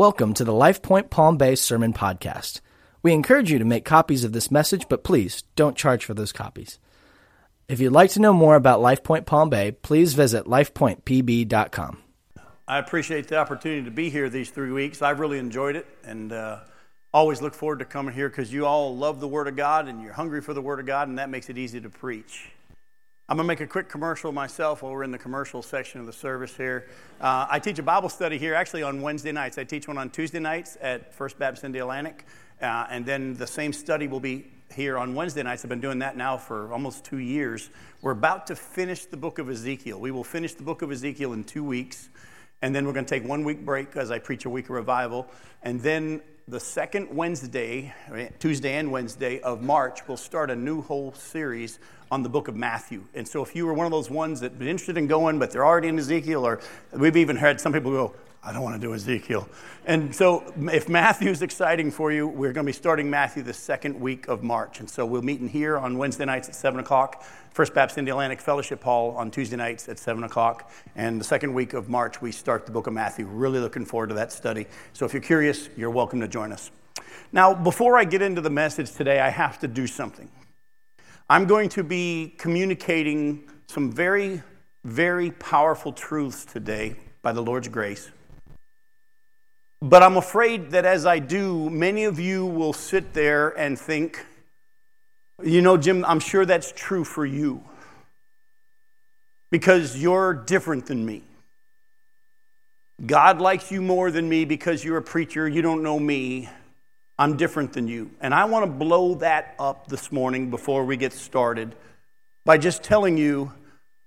Welcome to the LifePoint Palm Bay Sermon Podcast. We encourage you to make copies of this message, but please don't charge for those copies. If you'd like to know more about LifePoint Palm Bay, please visit lifepointpb.com. I appreciate the opportunity to be here these three weeks. I've really enjoyed it and uh, always look forward to coming here because you all love the Word of God and you're hungry for the Word of God, and that makes it easy to preach. I'm going to make a quick commercial myself while we're in the commercial section of the service here. Uh, I teach a Bible study here actually on Wednesday nights. I teach one on Tuesday nights at First Baptist Indialantic, uh, and then the same study will be here on Wednesday nights. I've been doing that now for almost two years. We're about to finish the book of Ezekiel. We will finish the book of Ezekiel in two weeks, and then we're going to take one week break as I preach a week of revival. And then the second Wednesday, Tuesday and Wednesday of March, we'll start a new whole series on the book of Matthew. And so if you were one of those ones that been interested in going, but they're already in Ezekiel, or we've even had some people go, I don't want to do Ezekiel. And so if Matthew is exciting for you, we're going to be starting Matthew the second week of March. And so we'll meet in here on Wednesday nights at 7 o'clock, First Baptist Indialantic Fellowship Hall on Tuesday nights at 7 o'clock. And the second week of March, we start the book of Matthew. Really looking forward to that study. So if you're curious, you're welcome to join us. Now, before I get into the message today, I have to do something. I'm going to be communicating some very, very powerful truths today by the Lord's grace. But I'm afraid that as I do, many of you will sit there and think, you know, Jim, I'm sure that's true for you because you're different than me. God likes you more than me because you're a preacher, you don't know me. I'm different than you. And I want to blow that up this morning before we get started by just telling you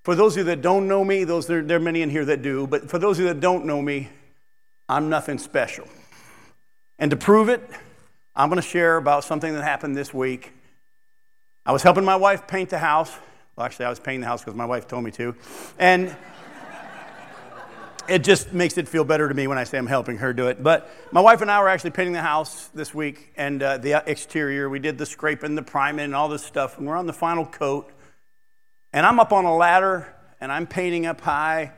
for those of you that don't know me, those there, there are many in here that do, but for those of you that don't know me, I'm nothing special. And to prove it, I'm going to share about something that happened this week. I was helping my wife paint the house. Well, actually, I was painting the house because my wife told me to. And it just makes it feel better to me when I say I'm helping her do it. But my wife and I were actually painting the house this week and uh, the exterior. We did the scraping, the priming, and all this stuff. And we're on the final coat. And I'm up on a ladder and I'm painting up high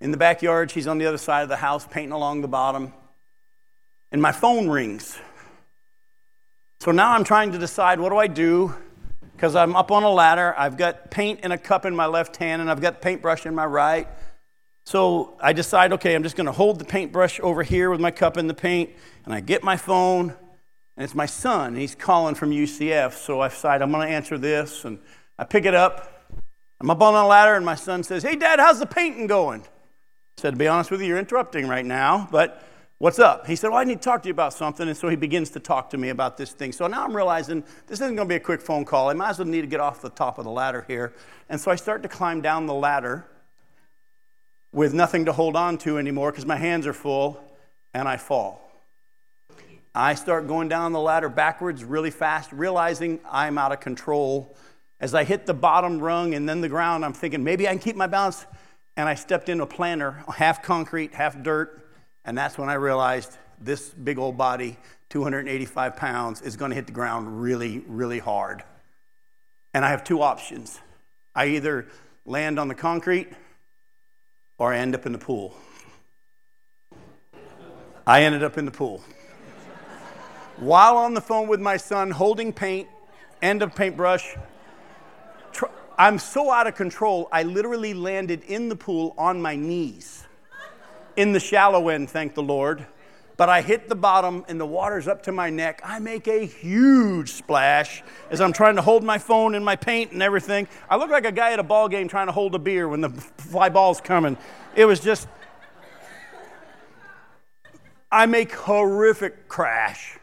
in the backyard. She's on the other side of the house painting along the bottom. And my phone rings. So now I'm trying to decide what do I do? Because I'm up on a ladder. I've got paint in a cup in my left hand and I've got the paintbrush in my right. So I decide, okay, I'm just going to hold the paintbrush over here with my cup in the paint, and I get my phone, and it's my son. He's calling from UCF. So I decide I'm going to answer this, and I pick it up. I'm up on a ladder, and my son says, Hey, Dad, how's the painting going? Said, To be honest with you, you're interrupting right now, but what's up? He said, Well, I need to talk to you about something. And so he begins to talk to me about this thing. So now I'm realizing this isn't going to be a quick phone call. I might as well need to get off the top of the ladder here. And so I start to climb down the ladder with nothing to hold on to anymore because my hands are full and I fall. I start going down the ladder backwards really fast, realizing I'm out of control. As I hit the bottom rung and then the ground, I'm thinking maybe I can keep my balance. And I stepped into a planter, half concrete, half dirt. And that's when I realized this big old body, 285 pounds, is going to hit the ground really, really hard. And I have two options. I either land on the concrete or I end up in the pool. I ended up in the pool. While on the phone with my son, holding paint, end of paintbrush, I'm so out of control, I literally landed in the pool on my knees. In the shallow end, thank the Lord. But I hit the bottom and the water's up to my neck. I make a huge splash as I'm trying to hold my phone and my paint and everything. I look like a guy at a ball game trying to hold a beer when the fly ball's coming. It was just, I make horrific crash.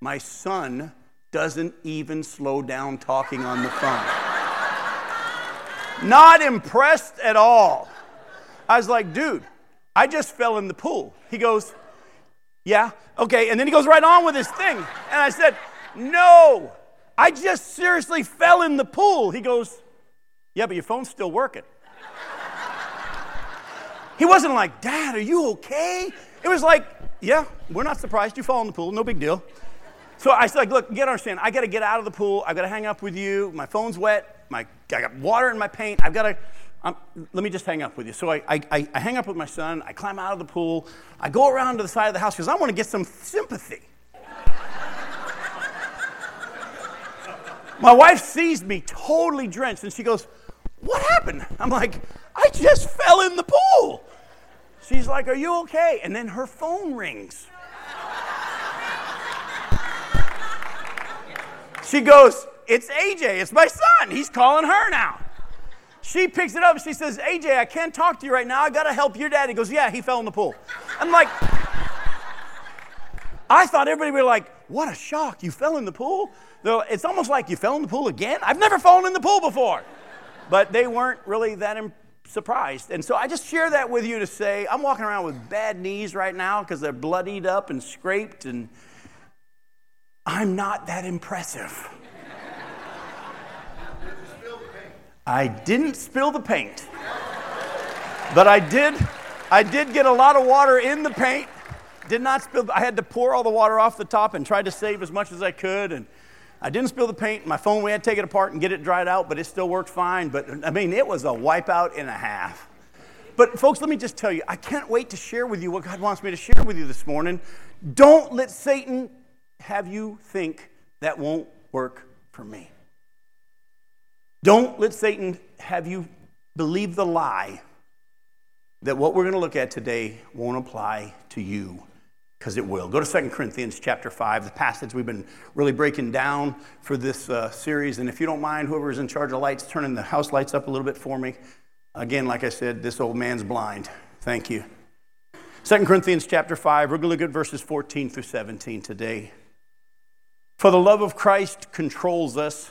My son doesn't even slow down talking on the phone. Not impressed at all. I was like, dude, I just fell in the pool. He goes, yeah, okay. And then he goes right on with his thing. And I said, No, I just seriously fell in the pool. He goes, Yeah, but your phone's still working. he wasn't like, Dad, are you okay? It was like, Yeah, we're not surprised you fall in the pool. No big deal. So I said, Look, gotta understand, I gotta get out of the pool. I gotta hang up with you. My phone's wet. My, I got water in my paint. I've gotta I'm, let me just hang up with you. So I, I, I hang up with my son. I climb out of the pool. I go around to the side of the house because I want to get some sympathy. my wife sees me totally drenched and she goes, What happened? I'm like, I just fell in the pool. She's like, Are you okay? And then her phone rings. She goes, It's AJ, it's my son. He's calling her now. She picks it up. She says, AJ, I can't talk to you right now. I got to help your dad. He goes, Yeah, he fell in the pool. I'm like, I thought everybody would be like, What a shock. You fell in the pool? Though It's almost like you fell in the pool again. I've never fallen in the pool before. But they weren't really that surprised. And so I just share that with you to say I'm walking around with bad knees right now because they're bloodied up and scraped, and I'm not that impressive. I didn't spill the paint. But I did I did get a lot of water in the paint. Did not spill I had to pour all the water off the top and tried to save as much as I could and I didn't spill the paint. My phone, we had to take it apart and get it dried out, but it still worked fine. But I mean, it was a wipeout and a half. But folks, let me just tell you, I can't wait to share with you what God wants me to share with you this morning. Don't let Satan have you think that won't work for me. Don't let Satan have you believe the lie that what we're going to look at today won't apply to you because it will. Go to 2 Corinthians chapter 5, the passage we've been really breaking down for this uh, series. And if you don't mind, whoever's in charge of lights, turning the house lights up a little bit for me. Again, like I said, this old man's blind. Thank you. 2 Corinthians chapter 5, we're going to look at verses 14 through 17 today. For the love of Christ controls us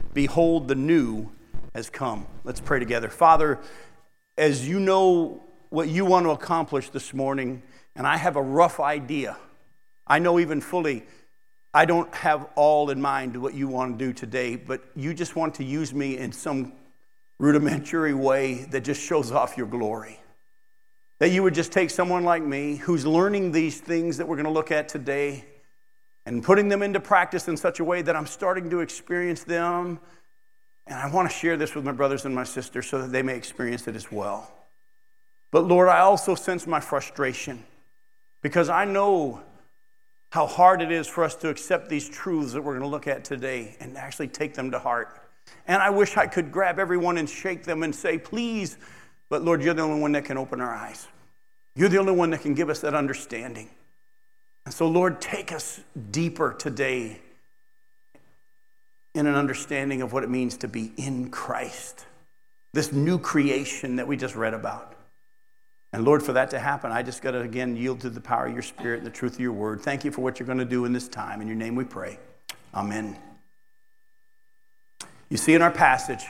Behold, the new has come. Let's pray together. Father, as you know what you want to accomplish this morning, and I have a rough idea. I know even fully, I don't have all in mind what you want to do today, but you just want to use me in some rudimentary way that just shows off your glory. That you would just take someone like me who's learning these things that we're going to look at today and putting them into practice in such a way that I'm starting to experience them. And I want to share this with my brothers and my sisters so that they may experience it as well. But Lord, I also sense my frustration because I know how hard it is for us to accept these truths that we're going to look at today and actually take them to heart. And I wish I could grab everyone and shake them and say, please, but Lord, you're the only one that can open our eyes. You're the only one that can give us that understanding. And so, Lord, take us deeper today in an understanding of what it means to be in Christ, this new creation that we just read about. And Lord, for that to happen, I just got to again yield to the power of your spirit and the truth of your word. Thank you for what you're going to do in this time. In your name we pray. Amen. You see in our passage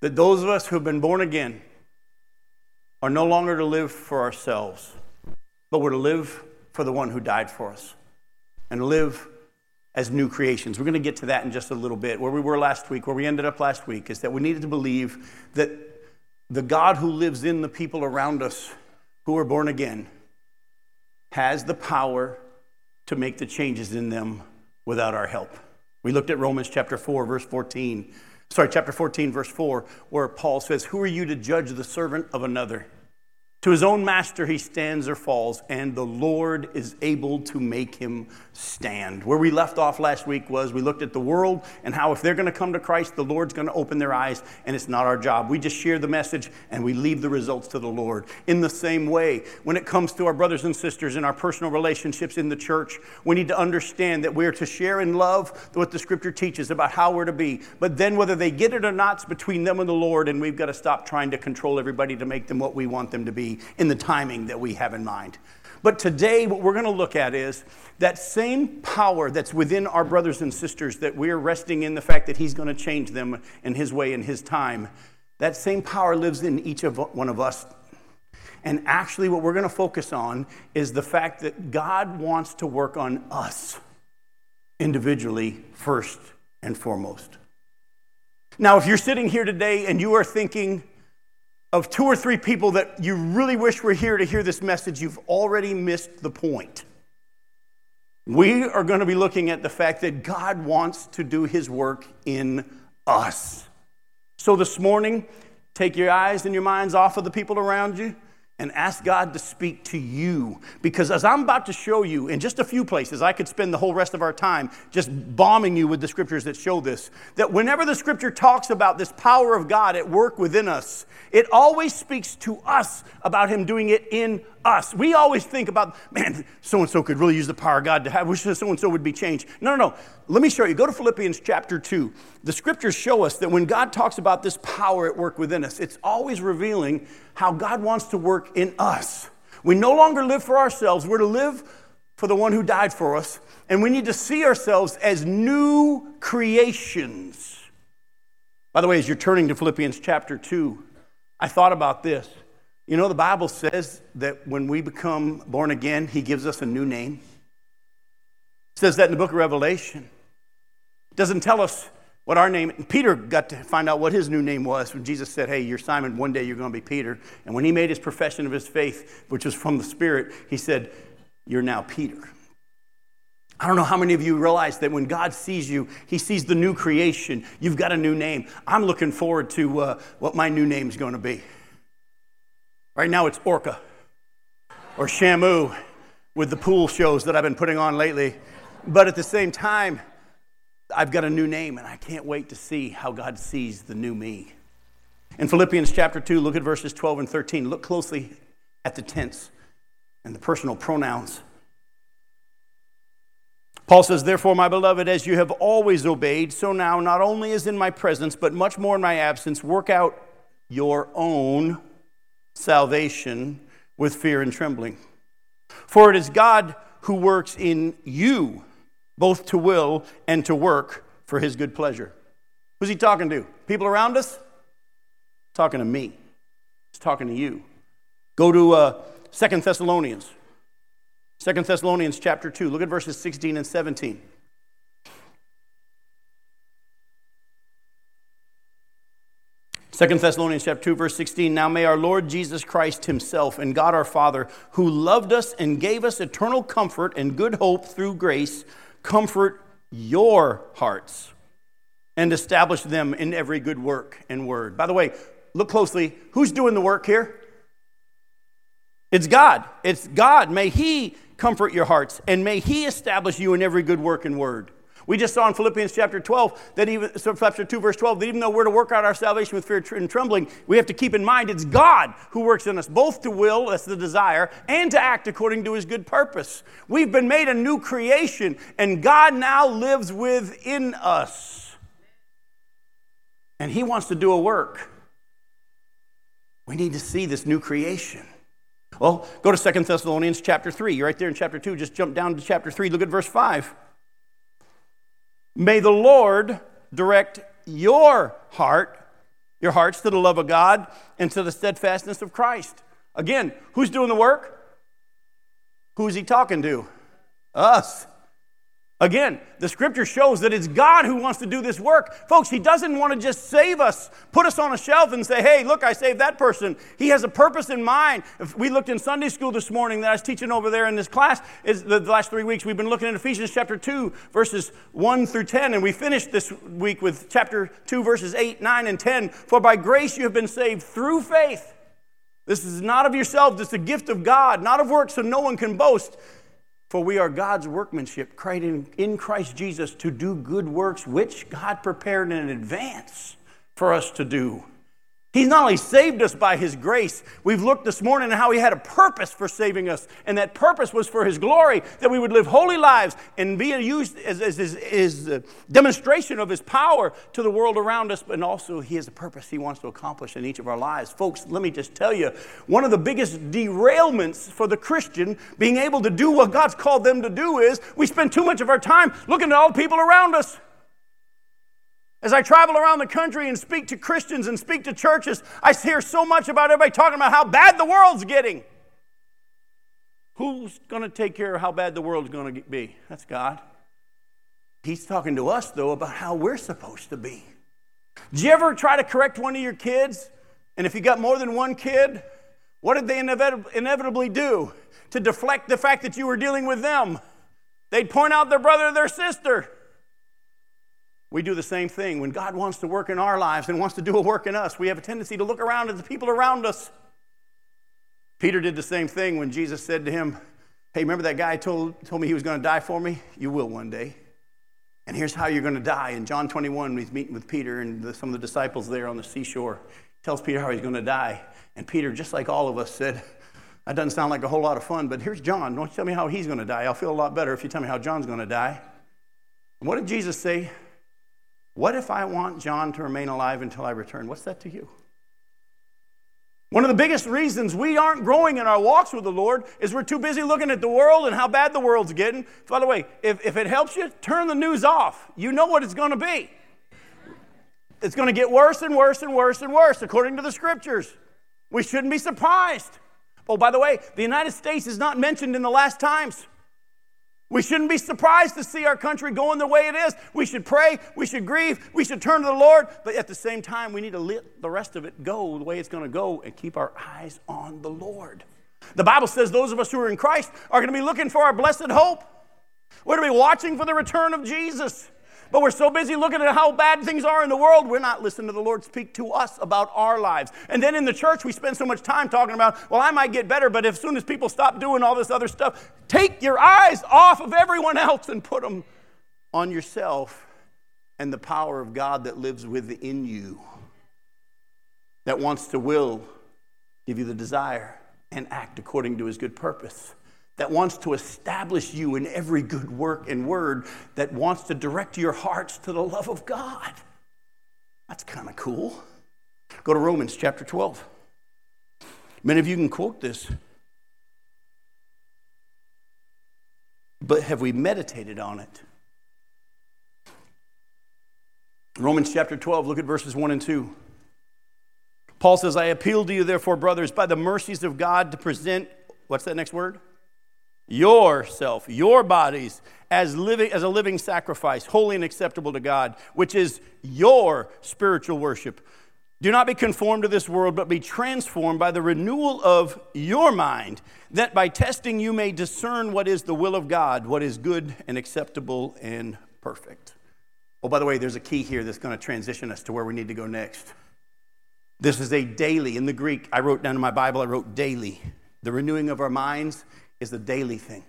that those of us who have been born again are no longer to live for ourselves, but we're to live for the one who died for us and live as new creations. We're going to get to that in just a little bit. Where we were last week, where we ended up last week, is that we needed to believe that the God who lives in the people around us who are born again has the power to make the changes in them without our help. We looked at Romans chapter 4, verse 14. Sorry, chapter 14, verse 4, where Paul says, Who are you to judge the servant of another? To his own master he stands or falls, and the Lord is able to make him stand. Where we left off last week was we looked at the world and how if they're going to come to Christ, the Lord's going to open their eyes, and it's not our job. We just share the message and we leave the results to the Lord. In the same way, when it comes to our brothers and sisters in our personal relationships in the church, we need to understand that we're to share in love what the scripture teaches about how we're to be. But then whether they get it or not, it's between them and the Lord, and we've got to stop trying to control everybody to make them what we want them to be in the timing that we have in mind. But today, what we're going to look at is that same power that's within our brothers and sisters that we're resting in the fact that He's going to change them in His way in His time. That same power lives in each of one of us. And actually, what we're going to focus on is the fact that God wants to work on us individually first and foremost. Now, if you're sitting here today and you are thinking of two or three people that you really wish were here to hear this message, you've already missed the point. We are going to be looking at the fact that God wants to do his work in us. So this morning, take your eyes and your minds off of the people around you and ask God to speak to you. Because as I'm about to show you in just a few places, I could spend the whole rest of our time just bombing you with the scriptures that show this. That whenever the scripture talks about this power of God at work within us, it always speaks to us about Him doing it in us. We always think about, man, so and so could really use the power of God to have, wish so and so would be changed. No, no, no. Let me show you. Go to Philippians chapter 2. The scriptures show us that when God talks about this power at work within us, it's always revealing how God wants to work in us. We no longer live for ourselves, we're to live for the one who died for us, and we need to see ourselves as new creations. By the way, as you're turning to Philippians chapter 2, I thought about this. You know, the Bible says that when we become born again, He gives us a new name. It says that in the book of Revelation. It doesn't tell us what our name Peter got to find out what his new name was when Jesus said, Hey, you're Simon, one day you're going to be Peter. And when he made his profession of his faith, which was from the Spirit, he said, You're now Peter. I don't know how many of you realize that when God sees you, He sees the new creation. You've got a new name. I'm looking forward to uh, what my new name is going to be. Right now it's Orca or Shamu with the pool shows that I've been putting on lately. But at the same time, I've got a new name and I can't wait to see how God sees the new me. In Philippians chapter 2, look at verses 12 and 13. Look closely at the tense and the personal pronouns. Paul says, Therefore, my beloved, as you have always obeyed, so now, not only as in my presence, but much more in my absence, work out your own salvation with fear and trembling. For it is God who works in you, both to will and to work for his good pleasure. Who's he talking to? People around us? Talking to me. He's talking to you. Go to uh, 2 Thessalonians. 2 Thessalonians chapter 2. Look at verses 16 and 17. Second Thessalonians chapter 2 verse 16 Now may our Lord Jesus Christ himself and God our Father who loved us and gave us eternal comfort and good hope through grace comfort your hearts and establish them in every good work and word. By the way, look closely. Who's doing the work here? It's God. It's God. May he comfort your hearts and may he establish you in every good work and word. We just saw in Philippians chapter 12 that even, chapter 2, verse 12, that even though we're to work out our salvation with fear and trembling, we have to keep in mind it's God who works in us both to will, that's the desire, and to act according to his good purpose. We've been made a new creation, and God now lives within us. And he wants to do a work. We need to see this new creation. Well, go to Second Thessalonians chapter 3. You're right there in chapter 2. Just jump down to chapter 3. Look at verse 5. May the Lord direct your heart, your hearts to the love of God and to the steadfastness of Christ. Again, who's doing the work? Who's he talking to? Us. Again, the scripture shows that it's God who wants to do this work. Folks, He doesn't want to just save us, put us on a shelf and say, hey, look, I saved that person. He has a purpose in mind. If we looked in Sunday school this morning that I was teaching over there in this class, is the last three weeks, we've been looking at Ephesians chapter 2, verses 1 through 10, and we finished this week with chapter 2, verses 8, 9, and 10. For by grace you have been saved through faith. This is not of yourselves, it's a gift of God, not of works, so no one can boast. For we are God's workmanship, created in Christ Jesus to do good works, which God prepared in advance for us to do. He's not only saved us by His grace, we've looked this morning at how He had a purpose for saving us, and that purpose was for His glory, that we would live holy lives and be used as, as, as, as a demonstration of His power to the world around us, but also He has a purpose He wants to accomplish in each of our lives. Folks, let me just tell you one of the biggest derailments for the Christian being able to do what God's called them to do is we spend too much of our time looking at all the people around us. As I travel around the country and speak to Christians and speak to churches, I hear so much about everybody talking about how bad the world's getting. Who's going to take care of how bad the world's going to be? That's God. He's talking to us, though, about how we're supposed to be. Did you ever try to correct one of your kids? And if you got more than one kid, what did they inevitably do to deflect the fact that you were dealing with them? They'd point out their brother or their sister. We do the same thing. When God wants to work in our lives and wants to do a work in us, we have a tendency to look around at the people around us. Peter did the same thing when Jesus said to him, Hey, remember that guy told, told me he was going to die for me? You will one day. And here's how you're going to die. In John 21, he's meeting with Peter and the, some of the disciples there on the seashore. Tells Peter how he's going to die. And Peter, just like all of us, said, That doesn't sound like a whole lot of fun, but here's John. Don't tell me how he's going to die. I'll feel a lot better if you tell me how John's going to die. And what did Jesus say? What if I want John to remain alive until I return? What's that to you? One of the biggest reasons we aren't growing in our walks with the Lord is we're too busy looking at the world and how bad the world's getting. By the way, if, if it helps you, turn the news off. You know what it's going to be. It's going to get worse and worse and worse and worse, according to the scriptures. We shouldn't be surprised. Oh, by the way, the United States is not mentioned in the last times. We shouldn't be surprised to see our country going the way it is. We should pray, we should grieve, we should turn to the Lord, but at the same time, we need to let the rest of it go the way it's going to go and keep our eyes on the Lord. The Bible says those of us who are in Christ are going to be looking for our blessed hope. We're going to be watching for the return of Jesus. But we're so busy looking at how bad things are in the world, we're not listening to the Lord speak to us about our lives. And then in the church, we spend so much time talking about, well, I might get better, but as soon as people stop doing all this other stuff, take your eyes off of everyone else and put them on yourself and the power of God that lives within you, that wants to will, give you the desire, and act according to his good purpose that wants to establish you in every good work and word, that wants to direct your hearts to the love of God. That's kind of cool. Go to Romans chapter 12. Many of you can quote this. But have we meditated on it? Romans chapter 12, look at verses 1 and 2. Paul says, I appeal to you, therefore, brothers, by the mercies of God, to present, what's that next word? Yourself, your bodies, as, living, as a living sacrifice, holy and acceptable to God, which is your spiritual worship. Do not be conformed to this world, but be transformed by the renewal of your mind, that by testing you may discern what is the will of God, what is good and acceptable and perfect. Oh, by the way, there's a key here that's going to transition us to where we need to go next. This is a daily. In the Greek, I wrote down in my Bible, I wrote daily. The renewing of our minds is a daily thing.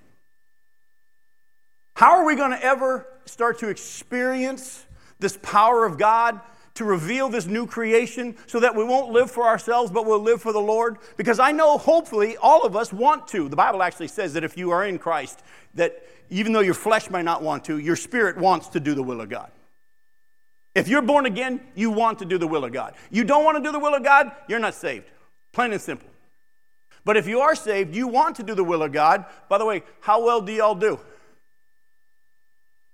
How are we going to ever start to experience this power of God to reveal this new creation so that we won't live for ourselves but we'll live for the Lord? Because I know hopefully all of us want to. The Bible actually says that if you are in Christ, that even though your flesh may not want to, your spirit wants to do the will of God. If you're born again, you want to do the will of God. You don't want to do the will of God, you're not saved. Plain and simple. But if you are saved, you want to do the will of God. By the way, how well do y'all do?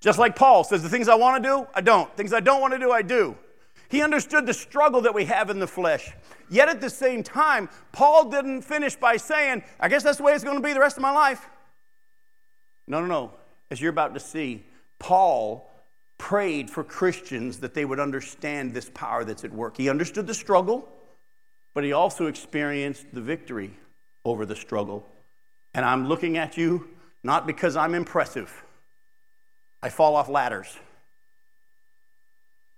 Just like Paul says, the things I want to do, I don't. Things I don't want to do, I do. He understood the struggle that we have in the flesh. Yet at the same time, Paul didn't finish by saying, I guess that's the way it's going to be the rest of my life. No, no, no. As you're about to see, Paul prayed for Christians that they would understand this power that's at work. He understood the struggle, but he also experienced the victory over the struggle. And I'm looking at you not because I'm impressive, I fall off ladders.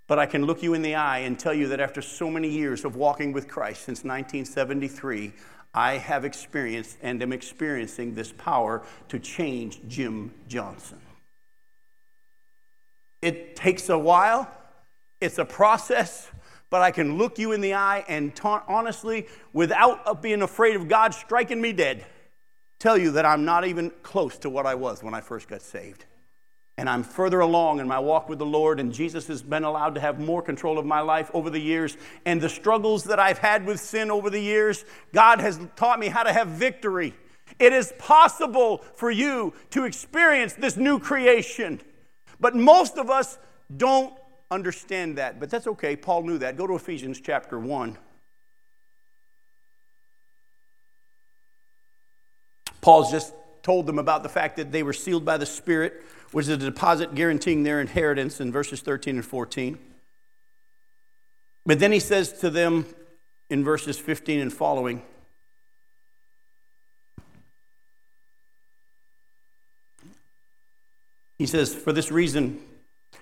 But I can look you in the eye and tell you that after so many years of walking with Christ since 1973, I have experienced and am experiencing this power to change Jim Johnson. It takes a while, it's a process, but I can look you in the eye and ta- honestly, without uh, being afraid of God striking me dead, tell you that I'm not even close to what I was when I first got saved. And I'm further along in my walk with the Lord, and Jesus has been allowed to have more control of my life over the years. And the struggles that I've had with sin over the years, God has taught me how to have victory. It is possible for you to experience this new creation, but most of us don't understand that, but that's okay. Paul knew that. Go to Ephesians chapter 1. Paul's just told them about the fact that they were sealed by the Spirit, which is a deposit guaranteeing their inheritance in verses 13 and 14. But then he says to them in verses 15 and following, He says, For this reason,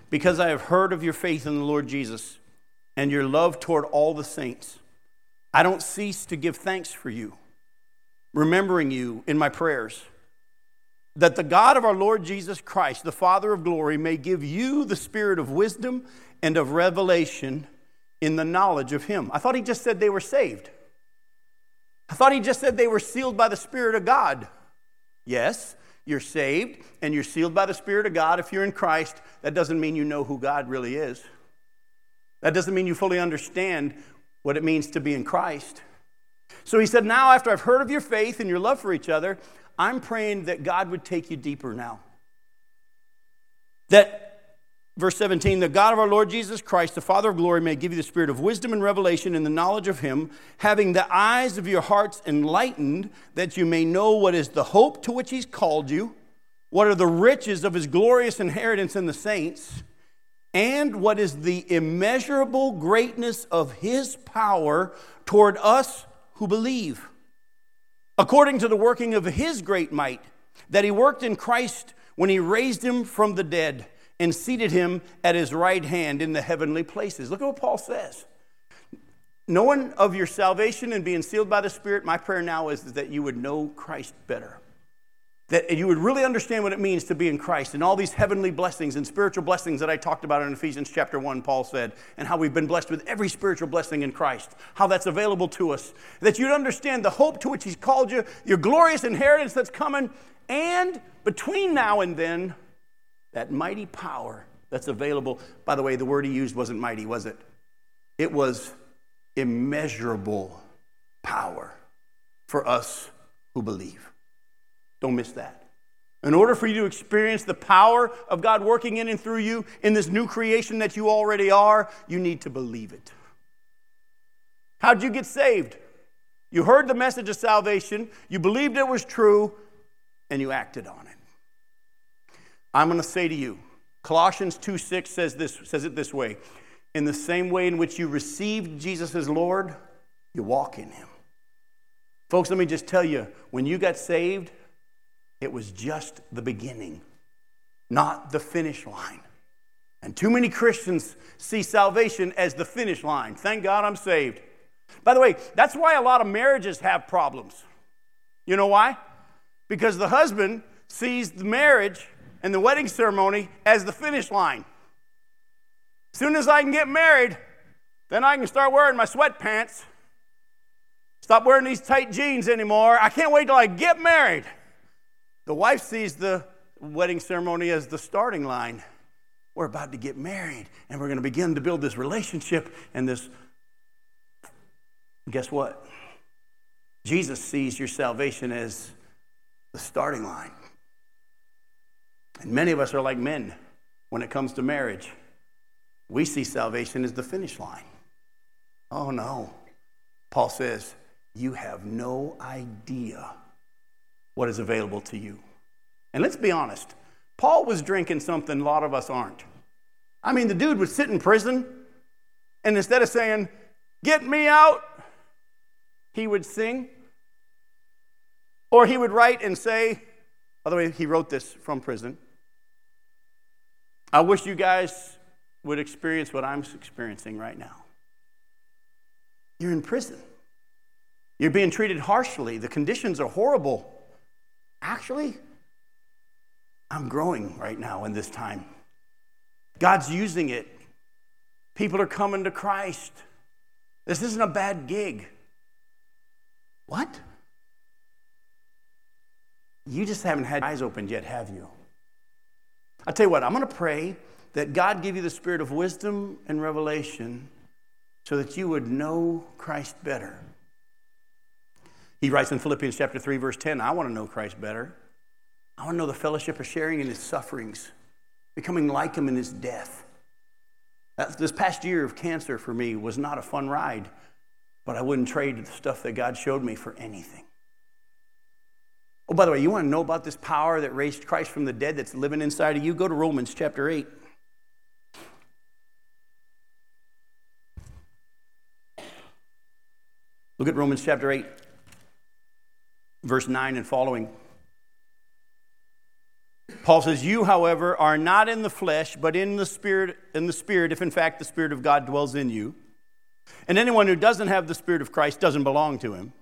because I have heard of your faith in the Lord Jesus and your love toward all the saints, I don't cease to give thanks for you, remembering you in my prayers, that the God of our Lord Jesus Christ, the Father of glory, may give you the spirit of wisdom and of revelation in the knowledge of him. I thought he just said they were saved. I thought he just said they were sealed by the Spirit of God. Yes, you're saved and you're sealed by the Spirit of God if you're in Christ. That doesn't mean you know who God really is. That doesn't mean you fully understand what it means to be in Christ. So he said, Now, after I've heard of your faith and your love for each other, I'm praying that God would take you deeper now. That Verse 17, the God of our Lord Jesus Christ, the Father of glory, may give you the spirit of wisdom and revelation in the knowledge of him, having the eyes of your hearts enlightened, that you may know what is the hope to which he's called you, what are the riches of his glorious inheritance in the saints, and what is the immeasurable greatness of his power toward us who believe, according to the working of his great might, that he worked in Christ when he raised him from the dead and seated him at his right hand in the heavenly places. Look at what Paul says. Knowing of your salvation and being sealed by the Spirit, my prayer now is that you would know Christ better. That you would really understand what it means to be in Christ and all these heavenly blessings and spiritual blessings that I talked about in Ephesians chapter 1, Paul said, and how we've been blessed with every spiritual blessing in Christ, how that's available to us. That you'd understand the hope to which He's called you, your glorious inheritance that's coming, and between now and then, that mighty power that's available. By the way, the word he used wasn't mighty, was it? It was immeasurable power for us who believe. Don't miss that. In order for you to experience the power of God working in and through you in this new creation that you already are, you need to believe it. How'd you get saved? You heard the message of salvation, you believed it was true, and you acted on it. I'm going to say to you, Colossians 2 6 says, this, says it this way In the same way in which you received Jesus as Lord, you walk in him. Folks, let me just tell you when you got saved, it was just the beginning, not the finish line. And too many Christians see salvation as the finish line. Thank God I'm saved. By the way, that's why a lot of marriages have problems. You know why? Because the husband sees the marriage and the wedding ceremony as the finish line. As soon as I can get married, then I can start wearing my sweatpants. Stop wearing these tight jeans anymore. I can't wait till I get married. The wife sees the wedding ceremony as the starting line. We're about to get married and we're going to begin to build this relationship and this. Guess what? Jesus sees your salvation as the starting line. And many of us are like men when it comes to marriage. We see salvation as the finish line. Oh no. Paul says, You have no idea what is available to you. And let's be honest, Paul was drinking something a lot of us aren't. I mean, the dude would sit in prison, and instead of saying, Get me out, he would sing. Or he would write and say, by the way, he wrote this from prison. I wish you guys would experience what I'm experiencing right now. You're in prison. You're being treated harshly. The conditions are horrible. Actually, I'm growing right now in this time. God's using it. People are coming to Christ. This isn't a bad gig. What? You just haven't had eyes opened yet, have you? I tell you what, I'm going to pray that God give you the spirit of wisdom and revelation so that you would know Christ better. He writes in Philippians chapter 3 verse 10, I want to know Christ better. I want to know the fellowship of sharing in his sufferings, becoming like him in his death. Uh, this past year of cancer for me was not a fun ride, but I wouldn't trade the stuff that God showed me for anything. Oh, by the way, you want to know about this power that raised Christ from the dead that's living inside of you? Go to Romans chapter 8. Look at Romans chapter 8, verse 9 and following. Paul says, You, however, are not in the flesh, but in the spirit, in the spirit, if in fact the Spirit of God dwells in you. And anyone who doesn't have the Spirit of Christ doesn't belong to him.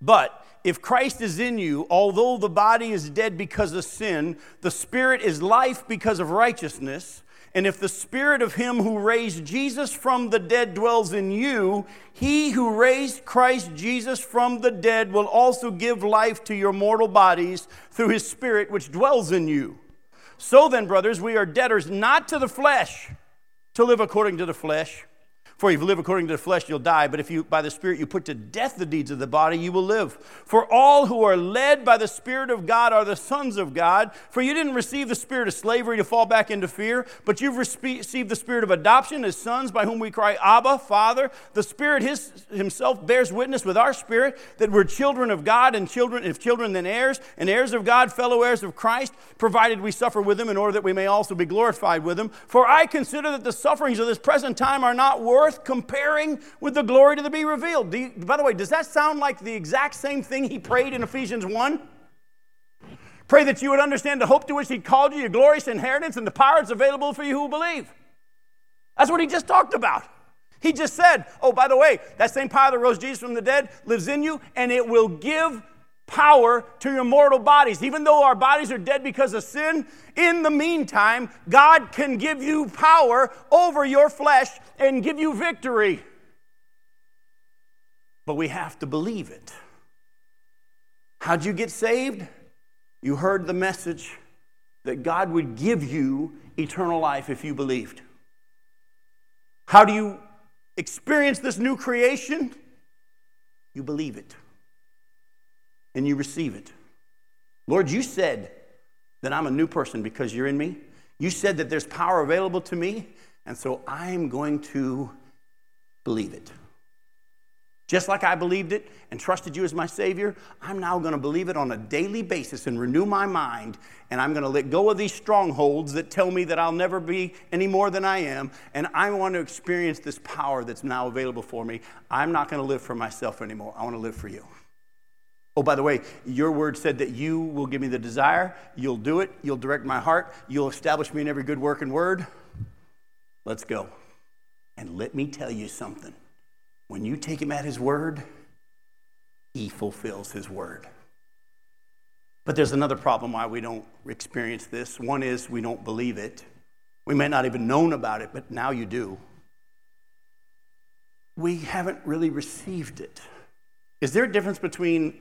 But if Christ is in you, although the body is dead because of sin, the Spirit is life because of righteousness. And if the spirit of him who raised Jesus from the dead dwells in you, he who raised Christ Jesus from the dead will also give life to your mortal bodies through his spirit which dwells in you. So then, brothers, we are debtors not to the flesh to live according to the flesh. For if you live according to the flesh, you'll die. But if you, by the Spirit, you put to death the deeds of the body, you will live. For all who are led by the Spirit of God are the sons of God. For you didn't receive the spirit of slavery to fall back into fear, but you've received the spirit of adoption as sons by whom we cry, Abba, Father. The Spirit his, Himself bears witness with our spirit that we're children of God, and children, if children, then heirs, and heirs of God, fellow heirs of Christ, provided we suffer with Him in order that we may also be glorified with Him. For I consider that the sufferings of this present time are not worth worth comparing with the glory to be revealed. You, by the way, does that sound like the exact same thing he prayed in Ephesians 1? Pray that you would understand the hope to which he called you, your glorious inheritance, and the power that's available for you who believe. That's what he just talked about. He just said, oh, by the way, that same power that rose Jesus from the dead lives in you, and it will give power to your mortal bodies. Even though our bodies are dead because of sin, in the meantime, God can give you power over your flesh and give you victory. But we have to believe it. How'd you get saved? You heard the message that God would give you eternal life if you believed. How do you experience this new creation? You believe it and you receive it. Lord, you said that I'm a new person because you're in me. You said that there's power available to me, and so I'm going to believe it. Just like I believed it and trusted you as my Savior, I'm now going to believe it on a daily basis and renew my mind. And I'm going to let go of these strongholds that tell me that I'll never be any more than I am. And I want to experience this power that's now available for me. I'm not going to live for myself anymore. I want to live for you. Oh, by the way, your word said that you will give me the desire, you'll do it, you'll direct my heart, you'll establish me in every good work and word. Let's go. And let me tell you something. When you take him at his word, he fulfills his word. But there's another problem why we don't experience this. One is we don't believe it. We may not even known about it, but now you do. We haven't really received it. Is there a difference between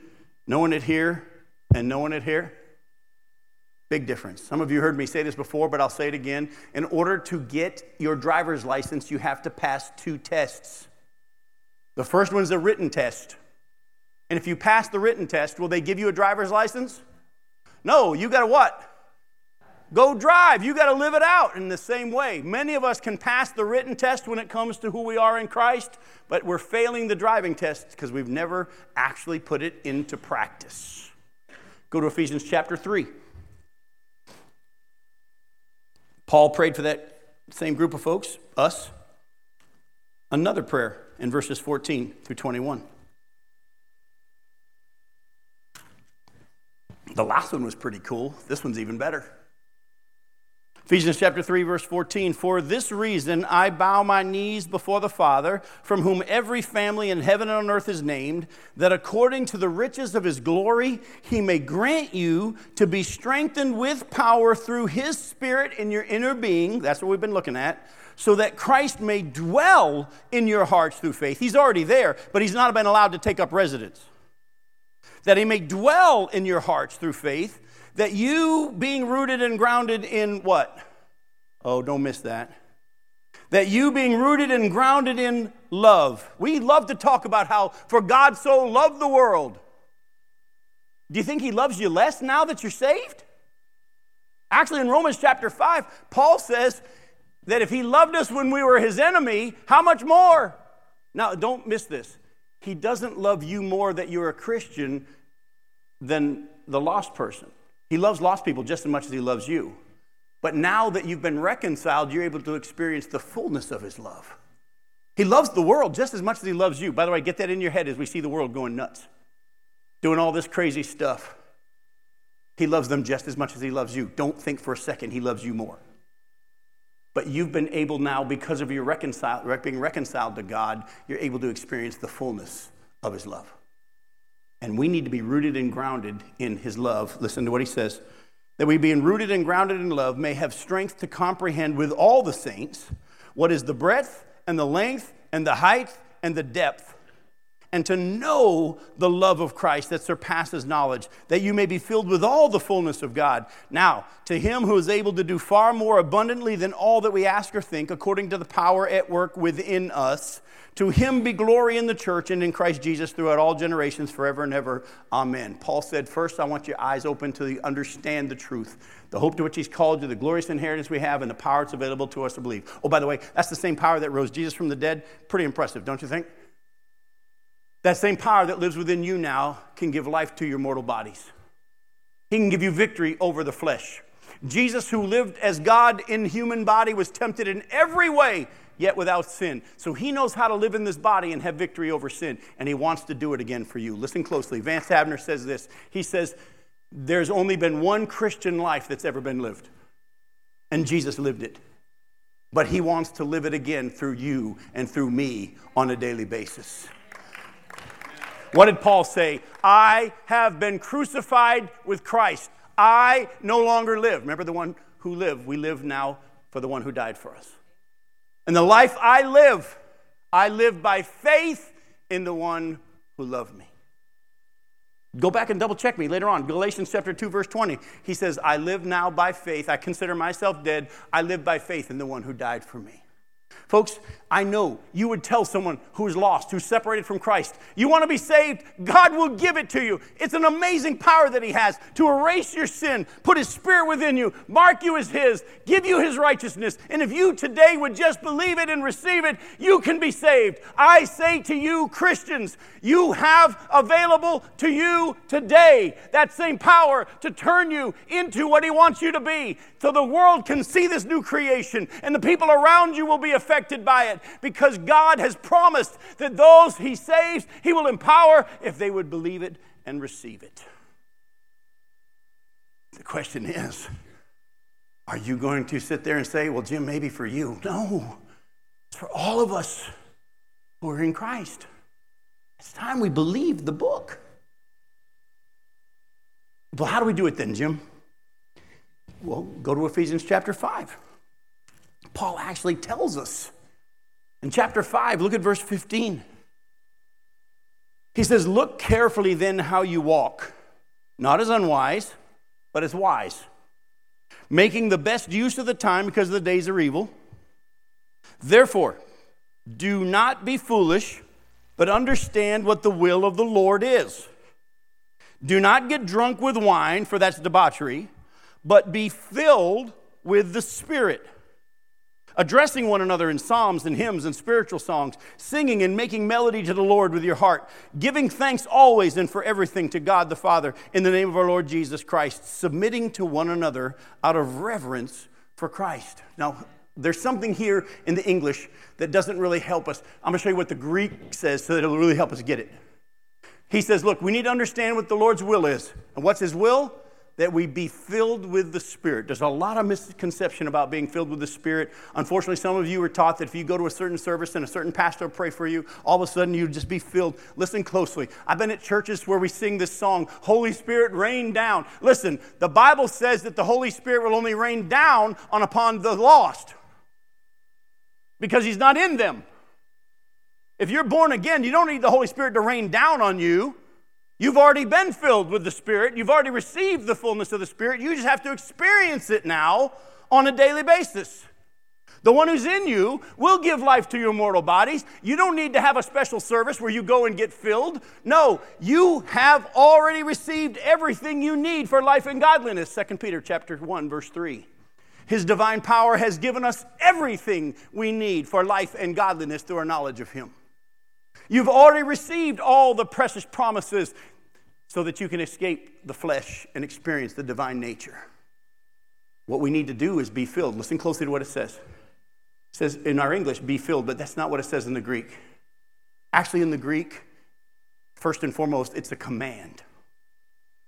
knowing it here and knowing it here? Big difference. Some of you heard me say this before, but I'll say it again. In order to get your driver's license, you have to pass two tests. The first one is a written test. And if you pass the written test, will they give you a driver's license? No, you got to what? Go drive. You got to live it out in the same way. Many of us can pass the written test when it comes to who we are in Christ, but we're failing the driving test because we've never actually put it into practice. Go to Ephesians chapter 3. Paul prayed for that same group of folks, us, another prayer in verses 14 through 21. The last one was pretty cool. This one's even better. Ephesians chapter 3 verse 14 For this reason I bow my knees before the Father from whom every family in heaven and on earth is named that according to the riches of his glory he may grant you to be strengthened with power through his spirit in your inner being that's what we've been looking at so that Christ may dwell in your hearts through faith. He's already there but he's not been allowed to take up residence. That he may dwell in your hearts through faith that you being rooted and grounded in what? Oh, don't miss that. That you being rooted and grounded in love. We love to talk about how, for God so loved the world. Do you think He loves you less now that you're saved? Actually, in Romans chapter 5, Paul says that if he loved us when we were his enemy, how much more? Now, don't miss this. He doesn't love you more that you're a Christian than the lost person. He loves lost people just as much as he loves you. But now that you've been reconciled, you're able to experience the fullness of his love. He loves the world just as much as he loves you. By the way, get that in your head as we see the world going nuts, doing all this crazy stuff. He loves them just as much as he loves you. Don't think for a second he loves you more. But you've been able now, because of your reconcile, being reconciled to God, you're able to experience the fullness of His love. And we need to be rooted and grounded in His love. Listen to what He says that we, being rooted and grounded in love, may have strength to comprehend with all the saints what is the breadth and the length and the height and the depth and to know the love of Christ that surpasses knowledge, that you may be filled with all the fullness of God. Now, to him who is able to do far more abundantly than all that we ask or think, according to the power at work within us, to him be glory in the church and in Christ Jesus throughout all generations, forever and ever. Amen. Paul said, First, I want your eyes open to understand the truth, the hope to which he's called you, the glorious inheritance we have, and the power that's available to us to believe. Oh, by the way, that's the same power that rose Jesus from the dead. Pretty impressive, don't you think? That same power that lives within you now can give life to your mortal bodies. He can give you victory over the flesh. Jesus, who lived as God in human body, was tempted in every way, yet without sin. So he knows how to live in this body and have victory over sin, and he wants to do it again for you. Listen closely. Vance Havner says this. He says, There's only been one Christian life that's ever been lived, and Jesus lived it. But he wants to live it again through you and through me on a daily basis. What did Paul say? I have been crucified with Christ. I no longer live. Remember the one who lived? We live now for the one who died for us. And the life I live, I live by faith in the one who loved me. Go back and double check me later on. Galatians chapter 2, verse 20. He says, I live now by faith. I consider myself dead. I live by faith in the one who died for me. Folks, I know you would tell someone who's lost, who's separated from Christ, you want to be saved? God will give it to you. It's an amazing power that He has to erase your sin, put His Spirit within you, mark you as His, give you His righteousness. And if you today would just believe it and receive it, you can be saved. I say to you, Christians, you have available to you today that same power to turn you into what He wants you to be. So the world can see this new creation and the people around you will be affected by it because God has promised that those He saves, He will empower if they would believe it and receive it. The question is are you going to sit there and say, well, Jim, maybe for you? No, it's for all of us who are in Christ. It's time we believe the book. Well, how do we do it then, Jim? Well, go to Ephesians chapter 5. Paul actually tells us in chapter 5, look at verse 15. He says, Look carefully then how you walk, not as unwise, but as wise, making the best use of the time because the days are evil. Therefore, do not be foolish, but understand what the will of the Lord is. Do not get drunk with wine, for that's debauchery, but be filled with the Spirit addressing one another in psalms and hymns and spiritual songs, singing and making melody to the Lord with your heart, giving thanks always and for everything to God the Father in the name of our Lord Jesus Christ, submitting to one another out of reverence for Christ. Now, there's something here in the English that doesn't really help us. I'm going to show you what the Greek says so that it'll really help us get it. He says, Look, we need to understand what the Lord's will is. And what's His will? That we be filled with the Spirit. There's a lot of misconception about being filled with the Spirit. Unfortunately, some of you are taught that if you go to a certain service and a certain pastor will pray for you, all of a sudden you just be filled. Listen closely. I've been at churches where we sing this song, Holy Spirit, rain down. Listen, the Bible says that the Holy Spirit will only rain down on upon the lost because He's not in them. If you're born again, you don't need the Holy Spirit to rain down on you. You've already been filled with the Spirit. You've already received the fullness of the Spirit. You just have to experience it now on a daily basis. The one who's in you will give life to your mortal bodies. You don't need to have a special service where you go and get filled. No, you have already received everything you need for life and godliness. 2 Peter chapter 1 verse 3. His divine power has given us everything we need for life and godliness through our knowledge of Him. You've already received all the precious promises so that you can escape the flesh and experience the divine nature. What we need to do is be filled. Listen closely to what it says. It says in our English, be filled, but that's not what it says in the Greek. Actually, in the Greek, first and foremost, it's a command.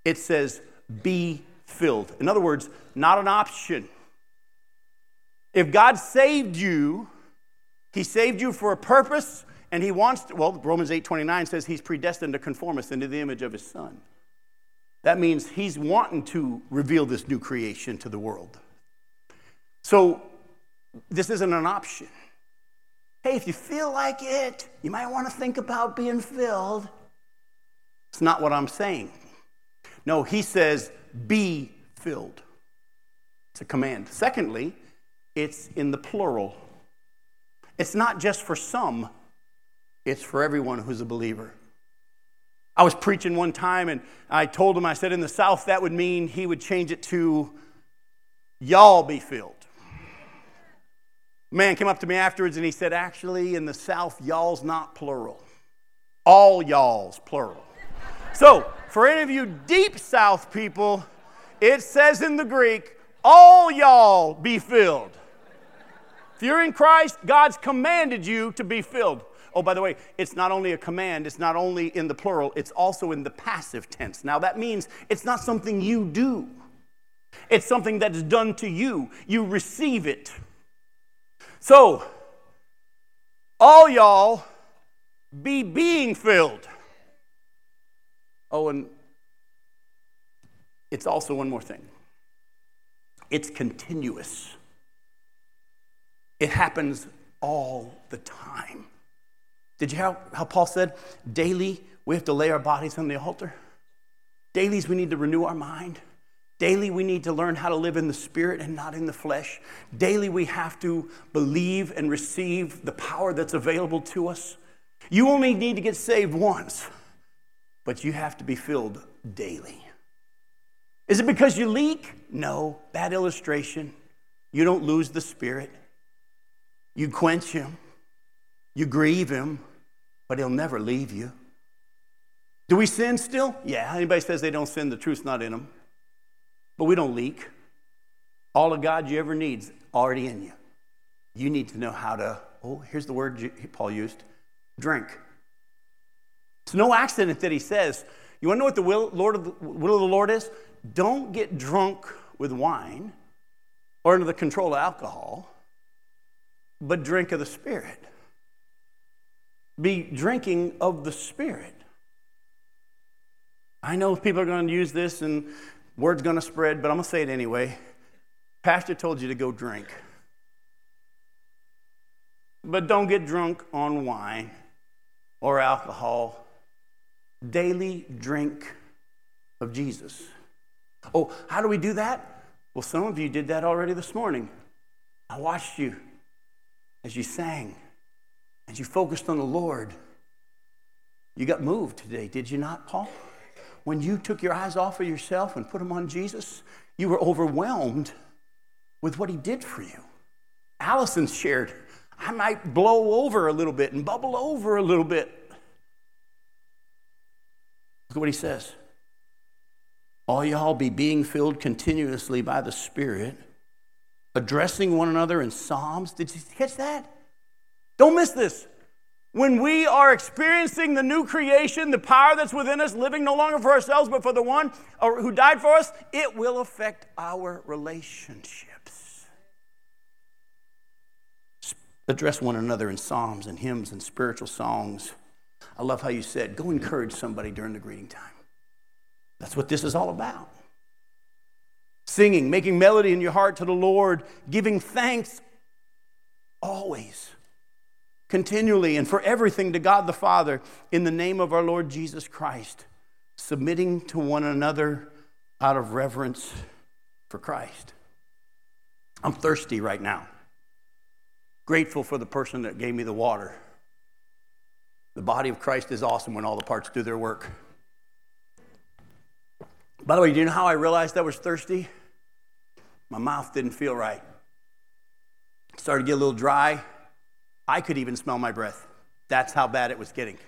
It says, be filled. In other words, not an option. If God saved you, He saved you for a purpose, and He wants to, well, Romans 8 29 says He's predestined to conform us into the image of His Son. That means He's wanting to reveal this new creation to the world. So, this isn't an option. Hey, if you feel like it, you might want to think about being filled. It's not what I'm saying. No, he says, be filled. It's a command. Secondly, it's in the plural. It's not just for some, it's for everyone who's a believer. I was preaching one time and I told him, I said, in the South, that would mean he would change it to, y'all be filled. Man came up to me afterwards and he said, actually, in the South, y'all's not plural. All y'all's plural. So, for any of you deep South people, it says in the Greek, all y'all be filled. If you're in Christ, God's commanded you to be filled. Oh, by the way, it's not only a command, it's not only in the plural, it's also in the passive tense. Now, that means it's not something you do, it's something that's done to you. You receive it. So, all y'all be being filled. Oh, and it's also one more thing it's continuous, it happens all the time. Did you hear how Paul said, daily we have to lay our bodies on the altar? Dailies we need to renew our mind. Daily, we need to learn how to live in the spirit and not in the flesh. Daily, we have to believe and receive the power that's available to us. You only need to get saved once, but you have to be filled daily. Is it because you leak? No. Bad illustration. You don't lose the spirit. You quench him, you grieve him, but he'll never leave you. Do we sin still? Yeah. Anybody says they don't sin, the truth's not in them but we don't leak. All of God you ever need's already in you. You need to know how to, oh, here's the word Paul used drink. It's no accident that he says, you want to know what the will, Lord of the, will of the Lord is? Don't get drunk with wine or under the control of alcohol, but drink of the Spirit. Be drinking of the Spirit. I know people are going to use this and Word's going to spread, but I'm going to say it anyway. Pastor told you to go drink. But don't get drunk on wine or alcohol. Daily drink of Jesus. Oh, how do we do that? Well, some of you did that already this morning. I watched you as you sang, as you focused on the Lord. You got moved today, did you not, Paul? when you took your eyes off of yourself and put them on Jesus, you were overwhelmed with what he did for you. Allison shared, I might blow over a little bit and bubble over a little bit. Look at what he says. All y'all be being filled continuously by the Spirit, addressing one another in Psalms. Did you catch that? Don't miss this. When we are experiencing the new creation, the power that's within us, living no longer for ourselves, but for the one uh, who died for us, it will affect our relationships. Address one another in psalms and hymns and spiritual songs. I love how you said, go encourage somebody during the greeting time. That's what this is all about. Singing, making melody in your heart to the Lord, giving thanks always continually and for everything to God the Father in the name of our Lord Jesus Christ, submitting to one another out of reverence for Christ. I'm thirsty right now. Grateful for the person that gave me the water. The body of Christ is awesome when all the parts do their work. By the way, do you know how I realized I was thirsty? My mouth didn't feel right. Started to get a little dry. I could even smell my breath. That's how bad it was getting.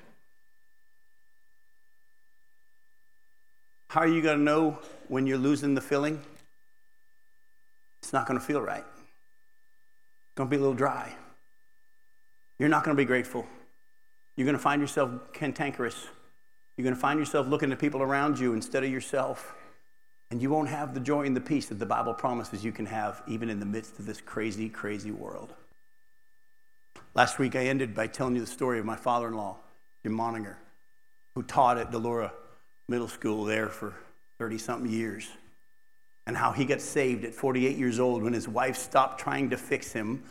How are you going to know when you're losing the filling? It's not going to feel right. It's going to be a little dry. You're not going to be grateful. You're going to find yourself cantankerous. You're going to find yourself looking at people around you instead of yourself. And you won't have the joy and the peace that the Bible promises you can have even in the midst of this crazy, crazy world. Last week I ended by telling you the story of my father in law, Jim Moninger, who taught at DeLaura Middle School there for 30 something years, and how he got saved at 48 years old when his wife stopped trying to fix him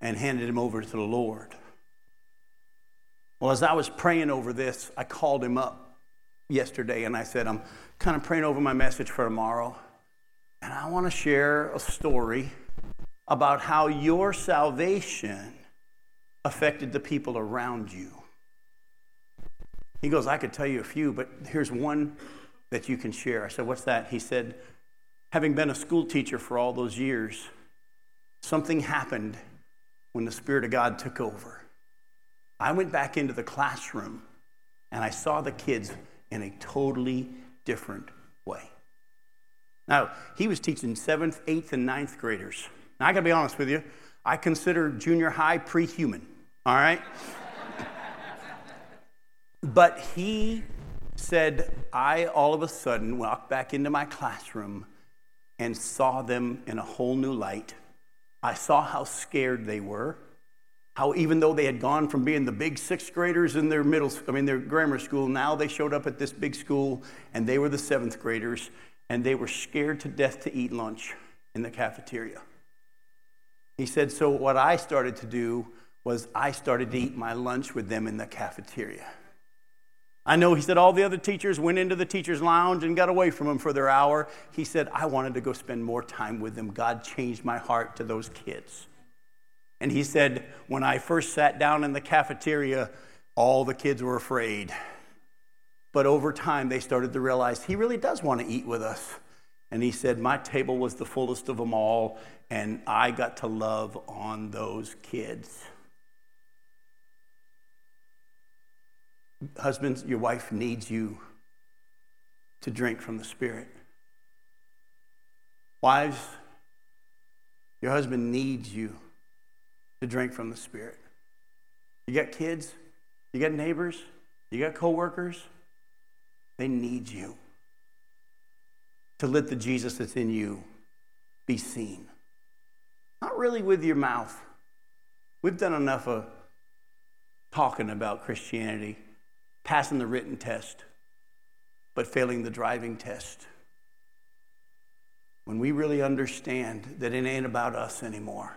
and handed him over to the Lord. Well, as I was praying over this, I called him up yesterday and I said, I'm kind of praying over my message for tomorrow. And I want to share a story about how your salvation affected the people around you. He goes, I could tell you a few, but here's one that you can share. I said, What's that? He said, Having been a school teacher for all those years, something happened when the Spirit of God took over. I went back into the classroom and I saw the kids in a totally different way. Now, he was teaching seventh, eighth, and ninth graders. Now, I gotta be honest with you, I consider junior high pre human, all right? but he said, I all of a sudden walked back into my classroom and saw them in a whole new light. I saw how scared they were how even though they had gone from being the big sixth graders in their middle i mean their grammar school now they showed up at this big school and they were the seventh graders and they were scared to death to eat lunch in the cafeteria he said so what i started to do was i started to eat my lunch with them in the cafeteria I know he said all the other teachers went into the teacher's lounge and got away from them for their hour. He said, I wanted to go spend more time with them. God changed my heart to those kids. And he said, When I first sat down in the cafeteria, all the kids were afraid. But over time, they started to realize he really does want to eat with us. And he said, My table was the fullest of them all, and I got to love on those kids. Husbands, your wife needs you to drink from the Spirit. Wives, your husband needs you to drink from the Spirit. You got kids, you got neighbors, you got coworkers. They need you to let the Jesus that's in you be seen. Not really with your mouth. We've done enough of talking about Christianity, passing the written test, but failing the driving test. When we really understand that it ain't about us anymore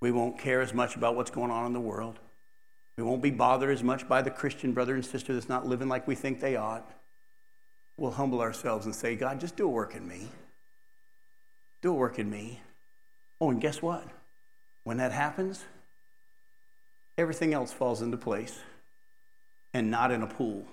we won't care as much about what's going on in the world. We won't be bothered as much by the Christian brother and sister that's not living like we think they ought. We'll humble ourselves and say, God, just do a work in me. Do a work in me. Oh, and guess what? When that happens, everything else falls into place and not in a pool.